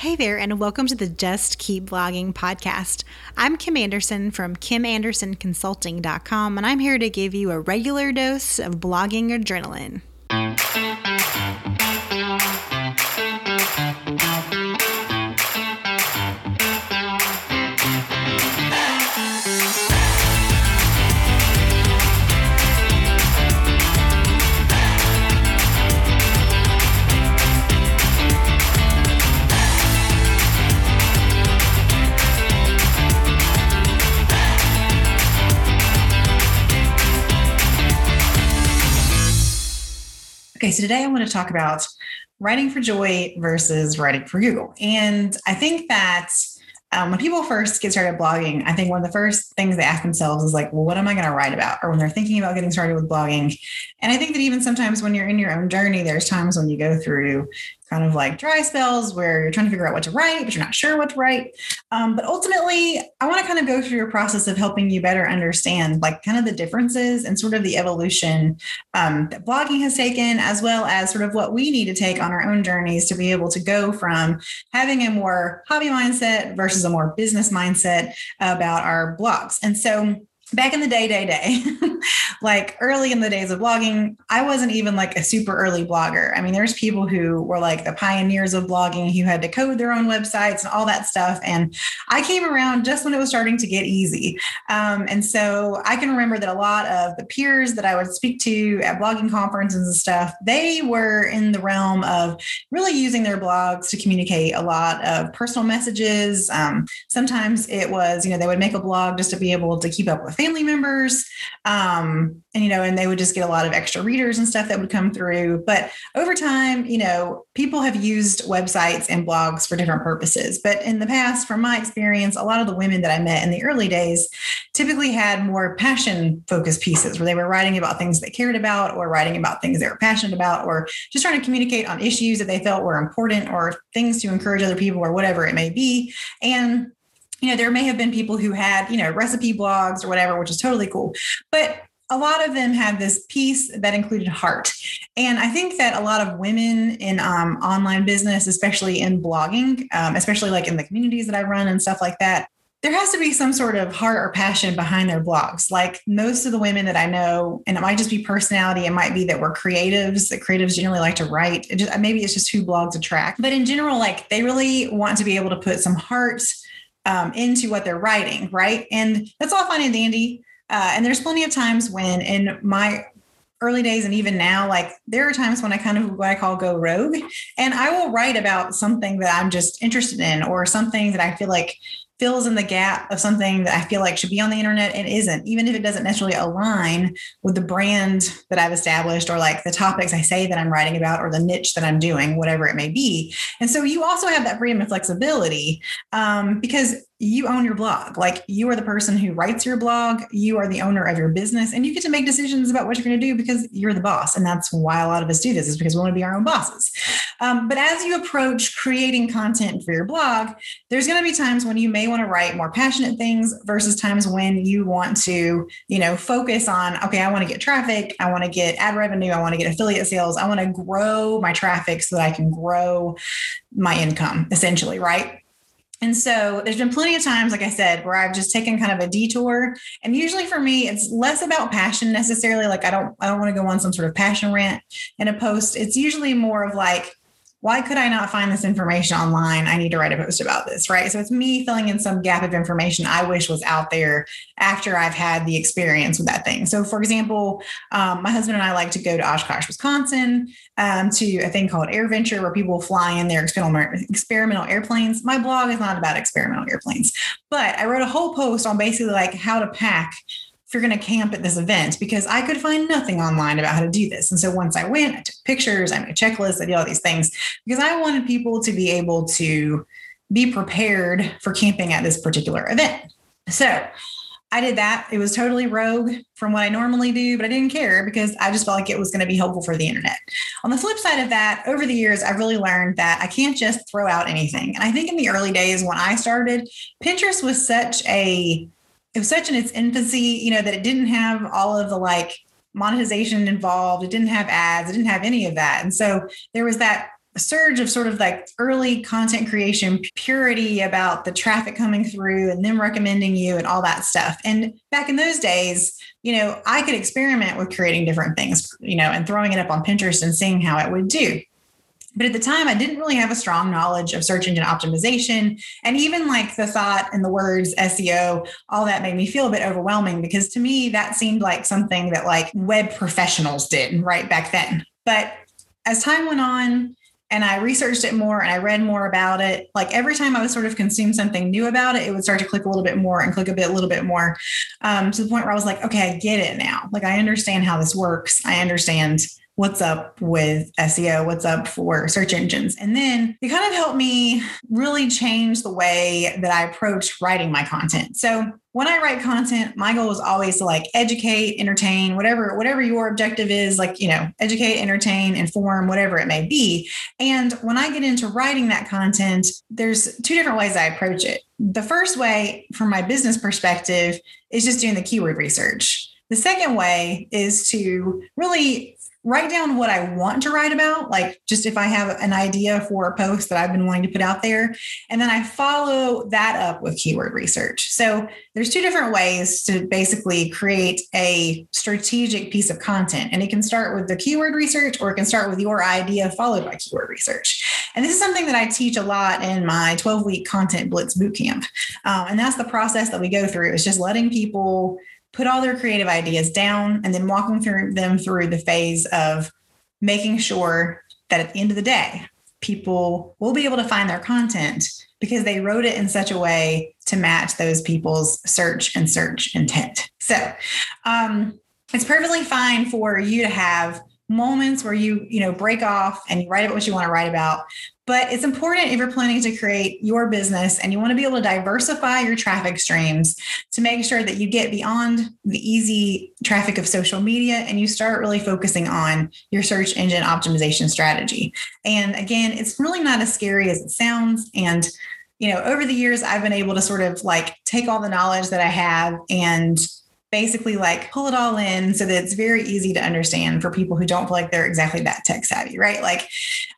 Hey there, and welcome to the Just Keep Blogging podcast. I'm Kim Anderson from KimAndersonConsulting.com, and I'm here to give you a regular dose of blogging adrenaline. Okay, so today I want to talk about writing for joy versus writing for Google. And I think that um, when people first get started blogging, I think one of the first things they ask themselves is like, well, what am I going to write about? Or when they're thinking about getting started with blogging. And I think that even sometimes when you're in your own journey, there's times when you go through kind of like dry spells where you're trying to figure out what to write, but you're not sure what to write. Um, but ultimately, I want to kind of go through a process of helping you better understand like kind of the differences and sort of the evolution um, that blogging has taken, as well as sort of what we need to take on our own journeys to be able to go from having a more hobby mindset versus a more business mindset about our blogs. And so back in the day, day, day, like early in the days of blogging, I wasn't even like a super early blogger. I mean, there's people who were like the pioneers of blogging who had to code their own websites and all that stuff. And I came around just when it was starting to get easy. Um, and so I can remember that a lot of the peers that I would speak to at blogging conferences and stuff, they were in the realm of really using their blogs to communicate a lot of personal messages. Um, sometimes it was, you know, they would make a blog just to be able to keep up with family members. Um, and, you know, and they would just get a lot of extra readers and stuff that would come through. But over time, you know, people have used websites and blogs for different purposes. But in the past, from my experience, a lot of the women that I met in the early days typically had more passion focused pieces where they were writing about things they cared about or writing about things they were passionate about or just trying to communicate on issues that they felt were important or things to encourage other people or whatever it may be. And you know, there may have been people who had, you know, recipe blogs or whatever, which is totally cool. But a lot of them had this piece that included heart. And I think that a lot of women in um, online business, especially in blogging, um, especially like in the communities that I run and stuff like that, there has to be some sort of heart or passion behind their blogs. Like most of the women that I know, and it might just be personality, it might be that we're creatives, that creatives generally like to write. It just, maybe it's just who blogs attract. But in general, like they really want to be able to put some heart um, into what they're writing, right? And that's all fine and dandy. Uh, and there's plenty of times when in my early days and even now, like there are times when I kind of what I call go rogue and I will write about something that I'm just interested in or something that I feel like fills in the gap of something that I feel like should be on the internet and isn't, even if it doesn't necessarily align with the brand that I've established or like the topics I say that I'm writing about or the niche that I'm doing, whatever it may be. And so you also have that freedom and flexibility um, because you own your blog. Like you are the person who writes your blog, you are the owner of your business, and you get to make decisions about what you're going to do because you're the boss. And that's why a lot of us do this, is because we want to be our own bosses. Um, but as you approach creating content for your blog, there's going to be times when you may want to write more passionate things versus times when you want to, you know, focus on, okay, I want to get traffic, I want to get ad revenue, I want to get affiliate sales, I want to grow my traffic so that I can grow my income essentially, right? And so there's been plenty of times, like I said, where I've just taken kind of a detour. And usually for me, it's less about passion necessarily. Like I don't, I don't want to go on some sort of passion rant in a post. It's usually more of like, why could I not find this information online? I need to write a post about this, right? So it's me filling in some gap of information I wish was out there after I've had the experience with that thing. So, for example, um, my husband and I like to go to Oshkosh, Wisconsin, um, to a thing called AirVenture, where people fly in their experimental, experimental airplanes. My blog is not about experimental airplanes, but I wrote a whole post on basically like how to pack if you're going to camp at this event because I could find nothing online about how to do this. And so once I went, I took pictures, I made a checklist, I did all these things because I wanted people to be able to be prepared for camping at this particular event. So I did that. It was totally rogue from what I normally do, but I didn't care because I just felt like it was going to be helpful for the internet. On the flip side of that, over the years, I've really learned that I can't just throw out anything. And I think in the early days when I started, Pinterest was such a it was such in its infancy, you know, that it didn't have all of the like monetization involved. It didn't have ads. It didn't have any of that. And so there was that surge of sort of like early content creation purity about the traffic coming through and them recommending you and all that stuff. And back in those days, you know, I could experiment with creating different things, you know, and throwing it up on Pinterest and seeing how it would do. But at the time, I didn't really have a strong knowledge of search engine optimization. And even like the thought and the words SEO, all that made me feel a bit overwhelming because to me, that seemed like something that like web professionals did right back then. But as time went on, and I researched it more and I read more about it. Like every time I would sort of consume something new about it, it would start to click a little bit more and click a bit, a little bit more um, to the point where I was like, okay, I get it now. Like I understand how this works. I understand what's up with SEO, what's up for search engines. And then it kind of helped me really change the way that I approach writing my content. So when I write content, my goal is always to like educate, entertain, whatever, whatever your objective is, like, you know, educate, entertain, inform, whatever it may be. And when I get into writing that content, there's two different ways I approach it. The first way, from my business perspective, is just doing the keyword research. The second way is to really write down what I want to write about, like just if I have an idea for a post that I've been wanting to put out there. And then I follow that up with keyword research. So there's two different ways to basically create a strategic piece of content. And it can start with the keyword research or it can start with your idea followed by keyword research. And this is something that I teach a lot in my 12 week content blitz bootcamp. Um, and that's the process that we go through is just letting people put all their creative ideas down and then walking through them through the phase of making sure that at the end of the day, people will be able to find their content because they wrote it in such a way to match those people's search and search intent. So um, it's perfectly fine for you to have moments where you you know break off and you write about what you want to write about but it's important if you're planning to create your business and you want to be able to diversify your traffic streams to make sure that you get beyond the easy traffic of social media and you start really focusing on your search engine optimization strategy. And again, it's really not as scary as it sounds. And you know, over the years, I've been able to sort of like take all the knowledge that I have and basically like pull it all in so that it's very easy to understand for people who don't feel like they're exactly that tech savvy, right? Like,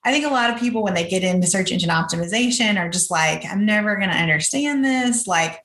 I think a lot of people, when they get into search engine optimization, are just like, I'm never going to understand this. Like,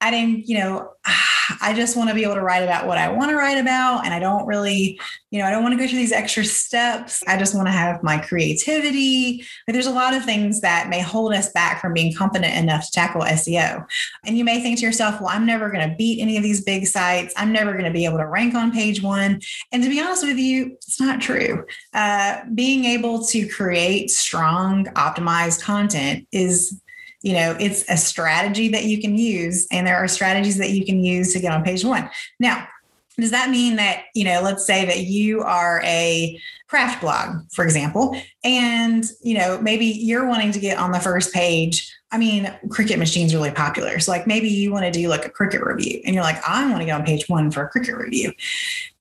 I didn't, you know, I just want to be able to write about what I want to write about. And I don't really, you know, I don't want to go through these extra steps. I just want to have my creativity. But there's a lot of things that may hold us back from being competent enough to tackle SEO. And you may think to yourself, well, I'm never going to beat any of these big sites. I'm never going to be able to rank on page one. And to be honest with you, it's not true. Uh, being able to create strong, optimized content is you know it's a strategy that you can use and there are strategies that you can use to get on page one. Now does that mean that you know let's say that you are a craft blog for example and you know maybe you're wanting to get on the first page? I mean Cricut Machine's really popular so like maybe you want to do like a Cricut review and you're like i want to get on page one for a Cricut review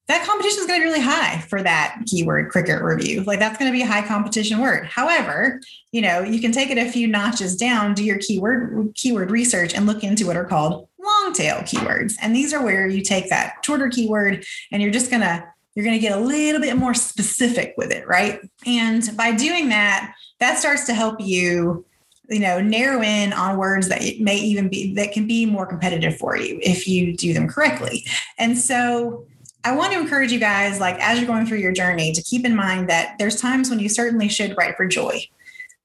that competition is going to be really high for that keyword Cricut review. Like that's going to be a high competition word. However, you know, you can take it a few notches down, do your keyword keyword research and look into what are called long tail keywords. And these are where you take that shorter keyword and you're just going to you're going to get a little bit more specific with it, right? And by doing that, that starts to help you you know narrow in on words that may even be that can be more competitive for you if you do them correctly and so I want to encourage you guys, like as you're going through your journey, to keep in mind that there's times when you certainly should write for joy.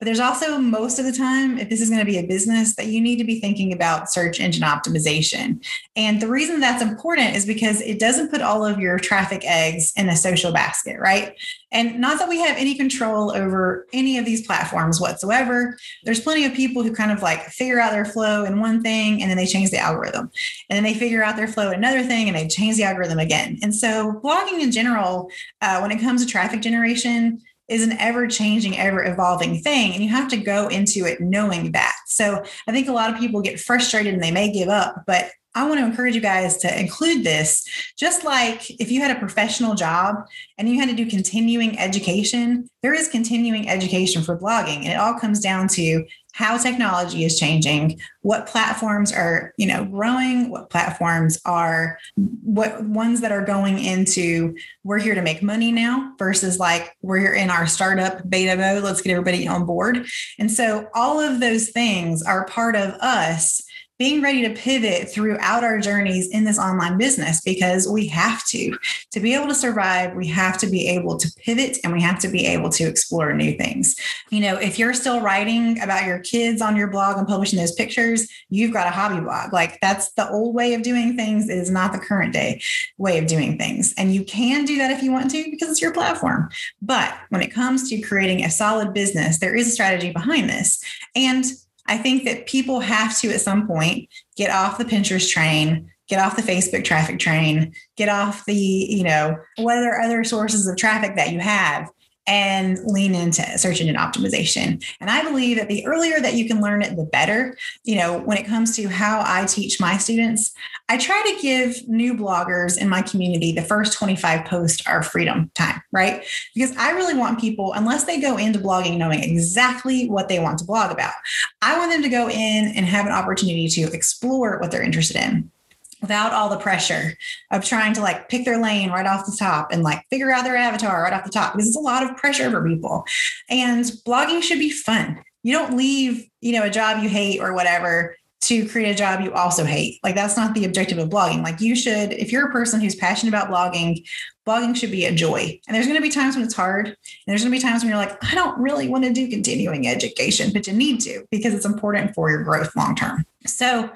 But there's also most of the time, if this is going to be a business, that you need to be thinking about search engine optimization. And the reason that's important is because it doesn't put all of your traffic eggs in a social basket, right? And not that we have any control over any of these platforms whatsoever. There's plenty of people who kind of like figure out their flow in one thing and then they change the algorithm. And then they figure out their flow in another thing and they change the algorithm again. And so, blogging in general, uh, when it comes to traffic generation, is an ever changing, ever evolving thing. And you have to go into it knowing that. So I think a lot of people get frustrated and they may give up, but I want to encourage you guys to include this. Just like if you had a professional job and you had to do continuing education, there is continuing education for blogging. And it all comes down to how technology is changing, what platforms are, you know, growing, what platforms are what ones that are going into we're here to make money now versus like we're in our startup beta mode, let's get everybody on board. And so all of those things are part of us being ready to pivot throughout our journeys in this online business because we have to. To be able to survive, we have to be able to pivot and we have to be able to explore new things. You know, if you're still writing about your kids on your blog and publishing those pictures, you've got a hobby blog. Like that's the old way of doing things. It is not the current day way of doing things. And you can do that if you want to because it's your platform. But when it comes to creating a solid business, there is a strategy behind this. And I think that people have to at some point get off the Pinterest train, get off the Facebook traffic train, get off the, you know, what are other sources of traffic that you have and lean into search engine optimization. And I believe that the earlier that you can learn it, the better. You know, when it comes to how I teach my students, I try to give new bloggers in my community the first 25 posts are freedom time, right? Because I really want people, unless they go into blogging knowing exactly what they want to blog about, I want them to go in and have an opportunity to explore what they're interested in without all the pressure of trying to like pick their lane right off the top and like figure out their avatar right off the top because it's a lot of pressure for people. And blogging should be fun. You don't leave, you know, a job you hate or whatever to create a job you also hate. Like that's not the objective of blogging. Like you should, if you're a person who's passionate about blogging, blogging should be a joy. And there's going to be times when it's hard. And there's going to be times when you're like, I don't really want to do continuing education, but you need to because it's important for your growth long term. So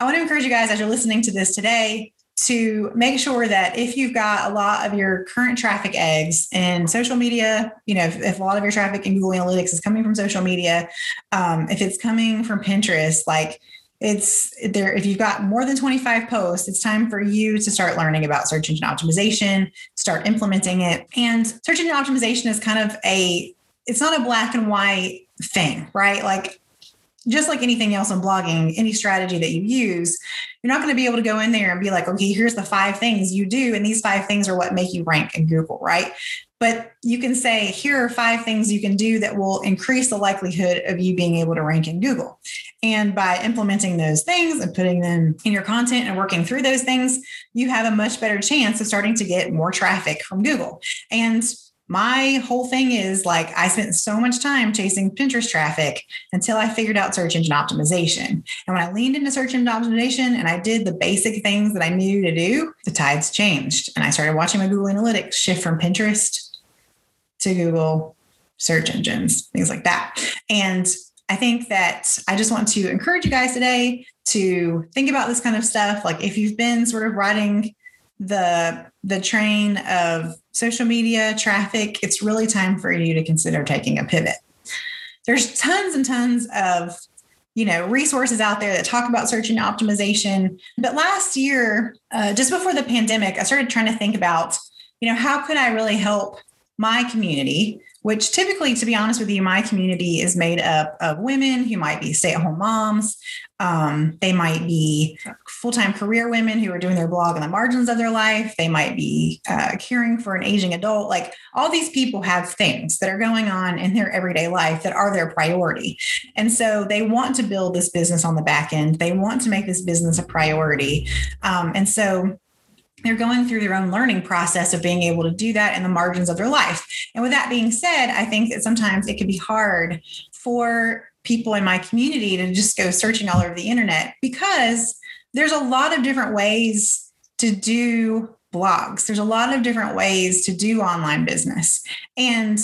I want to encourage you guys as you're listening to this today to make sure that if you've got a lot of your current traffic eggs in social media, you know, if, if a lot of your traffic in Google Analytics is coming from social media, um, if it's coming from Pinterest, like it's there, if you've got more than 25 posts, it's time for you to start learning about search engine optimization, start implementing it. And search engine optimization is kind of a, it's not a black and white thing, right? Like just like anything else in blogging, any strategy that you use, you're not going to be able to go in there and be like, okay, here's the five things you do. And these five things are what make you rank in Google, right? But you can say, here are five things you can do that will increase the likelihood of you being able to rank in Google. And by implementing those things and putting them in your content and working through those things, you have a much better chance of starting to get more traffic from Google. And my whole thing is like I spent so much time chasing Pinterest traffic until I figured out search engine optimization. And when I leaned into search engine optimization and I did the basic things that I knew to do, the tides changed. And I started watching my Google Analytics shift from Pinterest to Google search engines, things like that. And I think that I just want to encourage you guys today to think about this kind of stuff. Like if you've been sort of riding the the train of social media traffic, it's really time for you to consider taking a pivot. There's tons and tons of you know resources out there that talk about search and optimization. But last year, uh, just before the pandemic, I started trying to think about you know how could I really help my community which typically, to be honest with you, my community is made up of women who might be stay at home moms. Um, they might be full time career women who are doing their blog on the margins of their life. They might be uh, caring for an aging adult. Like all these people have things that are going on in their everyday life that are their priority. And so they want to build this business on the back end, they want to make this business a priority. Um, and so they're going through their own learning process of being able to do that in the margins of their life. And with that being said, I think that sometimes it can be hard for people in my community to just go searching all over the internet because there's a lot of different ways to do blogs. There's a lot of different ways to do online business. And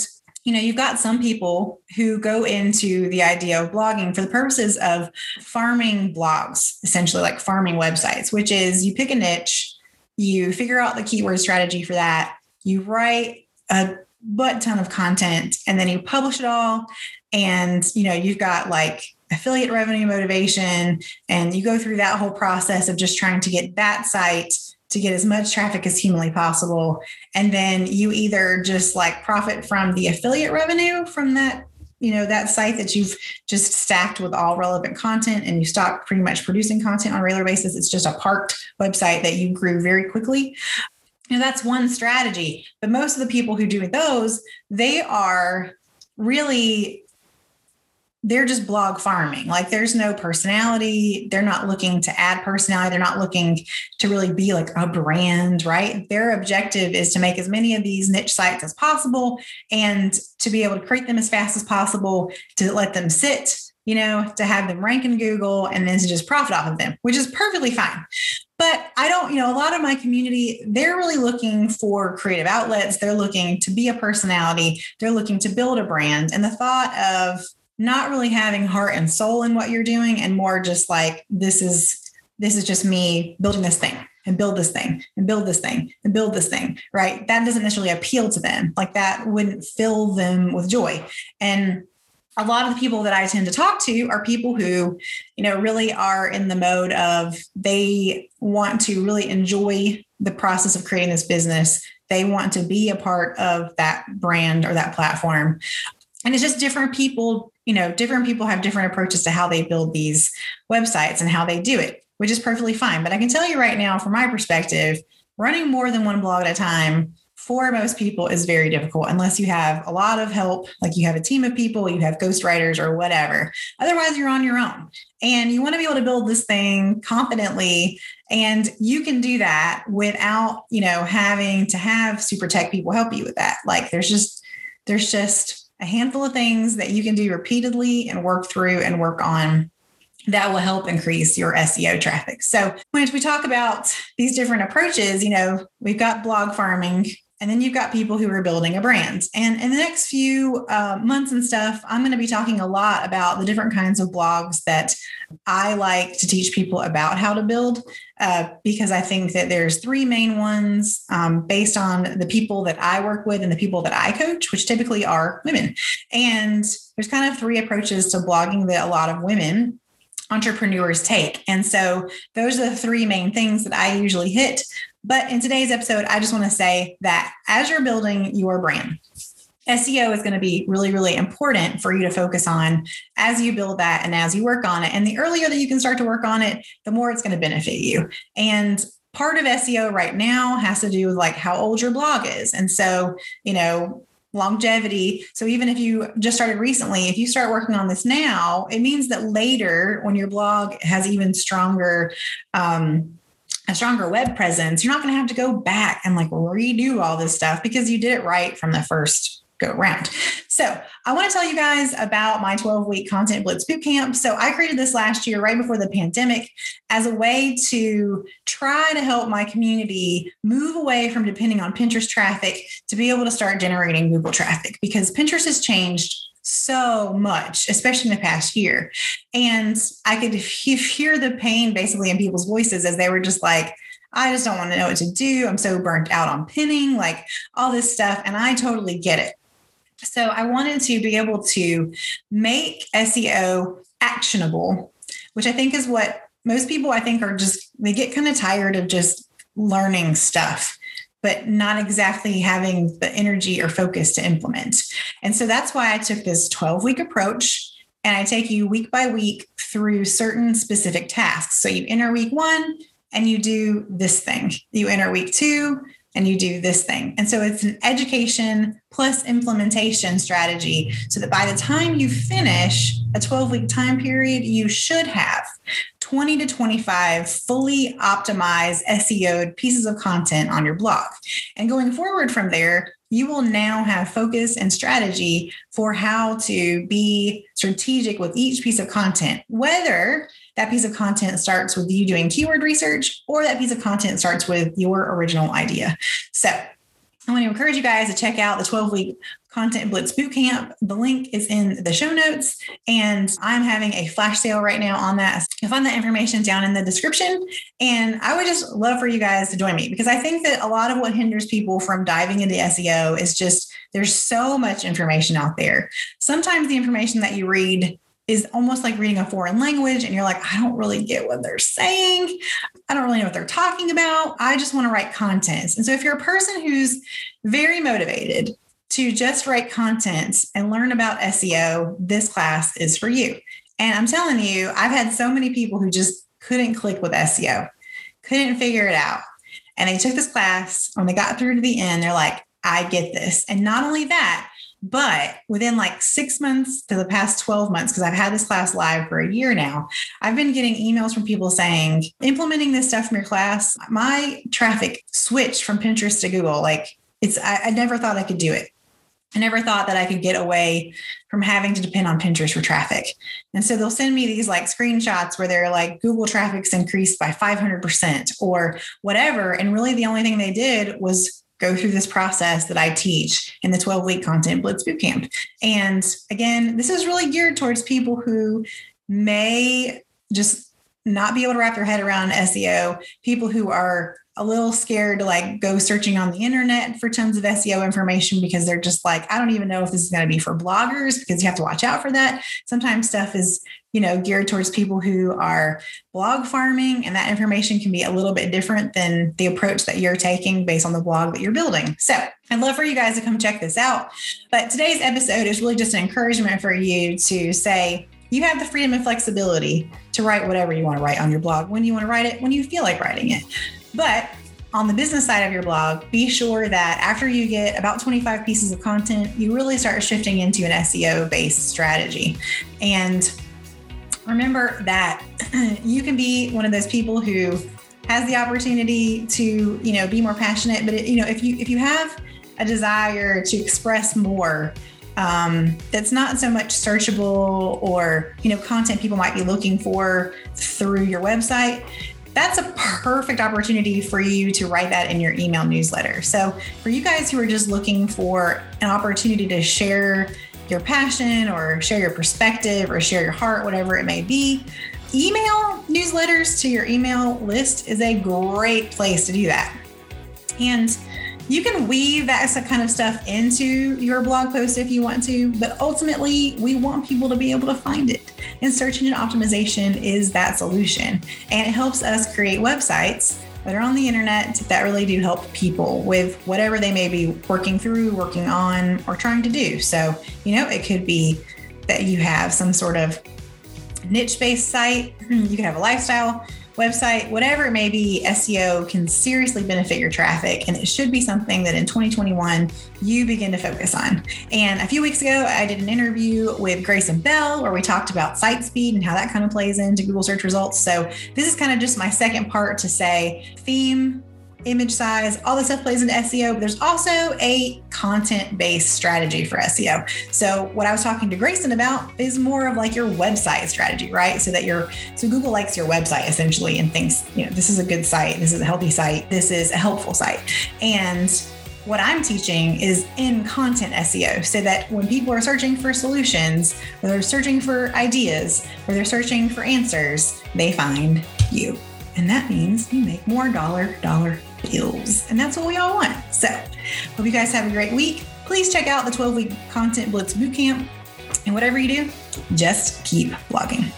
you know, you've got some people who go into the idea of blogging for the purposes of farming blogs, essentially like farming websites, which is you pick a niche, you figure out the keyword strategy for that, you write a butt ton of content, and then you publish it all. And you know, you've got like affiliate revenue motivation, and you go through that whole process of just trying to get that site to get as much traffic as humanly possible. And then you either just like profit from the affiliate revenue from that you know that site that you've just stacked with all relevant content and you stop pretty much producing content on a regular basis it's just a parked website that you grew very quickly. You know that's one strategy but most of the people who do those they are really they're just blog farming. Like there's no personality. They're not looking to add personality. They're not looking to really be like a brand, right? Their objective is to make as many of these niche sites as possible and to be able to create them as fast as possible, to let them sit, you know, to have them rank in Google and then to just profit off of them, which is perfectly fine. But I don't, you know, a lot of my community, they're really looking for creative outlets. They're looking to be a personality. They're looking to build a brand. And the thought of not really having heart and soul in what you're doing and more just like, this is, this is just me building this thing and build this thing and build this thing and build this thing, right? That doesn't necessarily appeal to them. Like that wouldn't fill them with joy. And a lot of the people that I tend to talk to are people who, you know, really are in the mode of they want to really enjoy the process of creating this business. They want to be a part of that brand or that platform. And it's just different people, you know, different people have different approaches to how they build these websites and how they do it, which is perfectly fine. But I can tell you right now, from my perspective, running more than one blog at a time for most people is very difficult unless you have a lot of help, like you have a team of people, you have ghostwriters or whatever. Otherwise, you're on your own. And you want to be able to build this thing confidently. And you can do that without, you know, having to have super tech people help you with that. Like there's just, there's just a handful of things that you can do repeatedly and work through and work on that will help increase your SEO traffic. So, when we talk about these different approaches, you know, we've got blog farming, and then you've got people who are building a brand. And in the next few uh, months and stuff, I'm going to be talking a lot about the different kinds of blogs that I like to teach people about how to build, uh, because I think that there's three main ones um, based on the people that I work with and the people that I coach, which typically are women. And there's kind of three approaches to blogging that a lot of women entrepreneurs take. And so those are the three main things that I usually hit. But in today's episode, I just want to say that as you're building your brand, SEO is going to be really, really important for you to focus on as you build that and as you work on it. And the earlier that you can start to work on it, the more it's going to benefit you. And part of SEO right now has to do with like how old your blog is. And so, you know, longevity. So even if you just started recently, if you start working on this now, it means that later when your blog has even stronger um, a stronger web presence, you're not going to have to go back and like redo all this stuff because you did it right from the first go around. So, I want to tell you guys about my 12 week content blitz bootcamp. So, I created this last year, right before the pandemic, as a way to try to help my community move away from depending on Pinterest traffic to be able to start generating Google traffic because Pinterest has changed so much, especially in the past year. And I could hear the pain basically in people's voices as they were just like, I just don't want to know what to do. I'm so burnt out on pinning, like all this stuff. And I totally get it. So I wanted to be able to make SEO actionable, which I think is what most people I think are just, they get kind of tired of just learning stuff but not exactly having the energy or focus to implement. And so that's why I took this 12 week approach and I take you week by week through certain specific tasks. So you enter week one and you do this thing, you enter week two and you do this thing. And so it's an education plus implementation strategy so that by the time you finish a 12 week time period, you should have 20 to 25 fully optimized SEO'd pieces of content on your blog. And going forward from there, you will now have focus and strategy for how to be strategic with each piece of content, whether that piece of content starts with you doing keyword research or that piece of content starts with your original idea. So, I want to encourage you guys to check out the 12 week Content Blitz Bootcamp. The link is in the show notes, and I'm having a flash sale right now on that. You'll find that information down in the description. And I would just love for you guys to join me because I think that a lot of what hinders people from diving into SEO is just there's so much information out there. Sometimes the information that you read is almost like reading a foreign language and you're like, I don't really get what they're saying. I don't really know what they're talking about. I just want to write content. And so if you're a person who's very motivated to just write content and learn about SEO, this class is for you. And I'm telling you, I've had so many people who just couldn't click with SEO, couldn't figure it out. And they took this class when they got through to the end, they're like, I get this. And not only that, But within like six months to the past 12 months, because I've had this class live for a year now, I've been getting emails from people saying, implementing this stuff from your class, my traffic switched from Pinterest to Google. Like it's, I, I never thought I could do it. I never thought that I could get away from having to depend on Pinterest for traffic. And so they'll send me these like screenshots where they're like Google traffic's increased by 500% or whatever. And really the only thing they did was go through this process that I teach in the 12 week content blitz bootcamp. And again, this is really geared towards people who may just not be able to wrap their head around SEO, people who are a little scared to like go searching on the internet for tons of SEO information because they're just like, I don't even know if this is going to be for bloggers because you have to watch out for that. Sometimes stuff is, you know, geared towards people who are blog farming, and that information can be a little bit different than the approach that you're taking based on the blog that you're building. So I'd love for you guys to come check this out. But today's episode is really just an encouragement for you to say, you have the freedom and flexibility to write whatever you want to write on your blog when you want to write it, when you feel like writing it. But on the business side of your blog, be sure that after you get about 25 pieces of content, you really start shifting into an SEO based strategy. And remember that you can be one of those people who has the opportunity to, you know, be more passionate, but it, you know, if you if you have a desire to express more um, that's not so much searchable or you know content people might be looking for through your website that's a perfect opportunity for you to write that in your email newsletter. So, for you guys who are just looking for an opportunity to share your passion or share your perspective or share your heart, whatever it may be, email newsletters to your email list is a great place to do that. And you can weave that kind of stuff into your blog post if you want to, but ultimately, we want people to be able to find it. And search engine optimization is that solution. And it helps us create websites that are on the internet that really do help people with whatever they may be working through, working on, or trying to do. So, you know, it could be that you have some sort of niche based site, you could have a lifestyle website, whatever it may be, SEO can seriously benefit your traffic. And it should be something that in 2021 you begin to focus on. And a few weeks ago, I did an interview with Grayson Bell where we talked about site speed and how that kind of plays into Google search results. So this is kind of just my second part to say theme image size, all this stuff plays into SEO, but there's also a content based strategy for SEO. So, what I was talking to Grayson about is more of like your website strategy, right? So that you're, so Google likes your website essentially and thinks, you know, this is a good site, this is a healthy site, this is a helpful site. And what I'm teaching is in content SEO so that when people are searching for solutions, or they're searching for ideas, or they're searching for answers, they find you. And that means you make more dollar, dollar And that's what we all want. So, hope you guys have a great week. Please check out the 12 week content blitz bootcamp. And whatever you do, just keep blogging.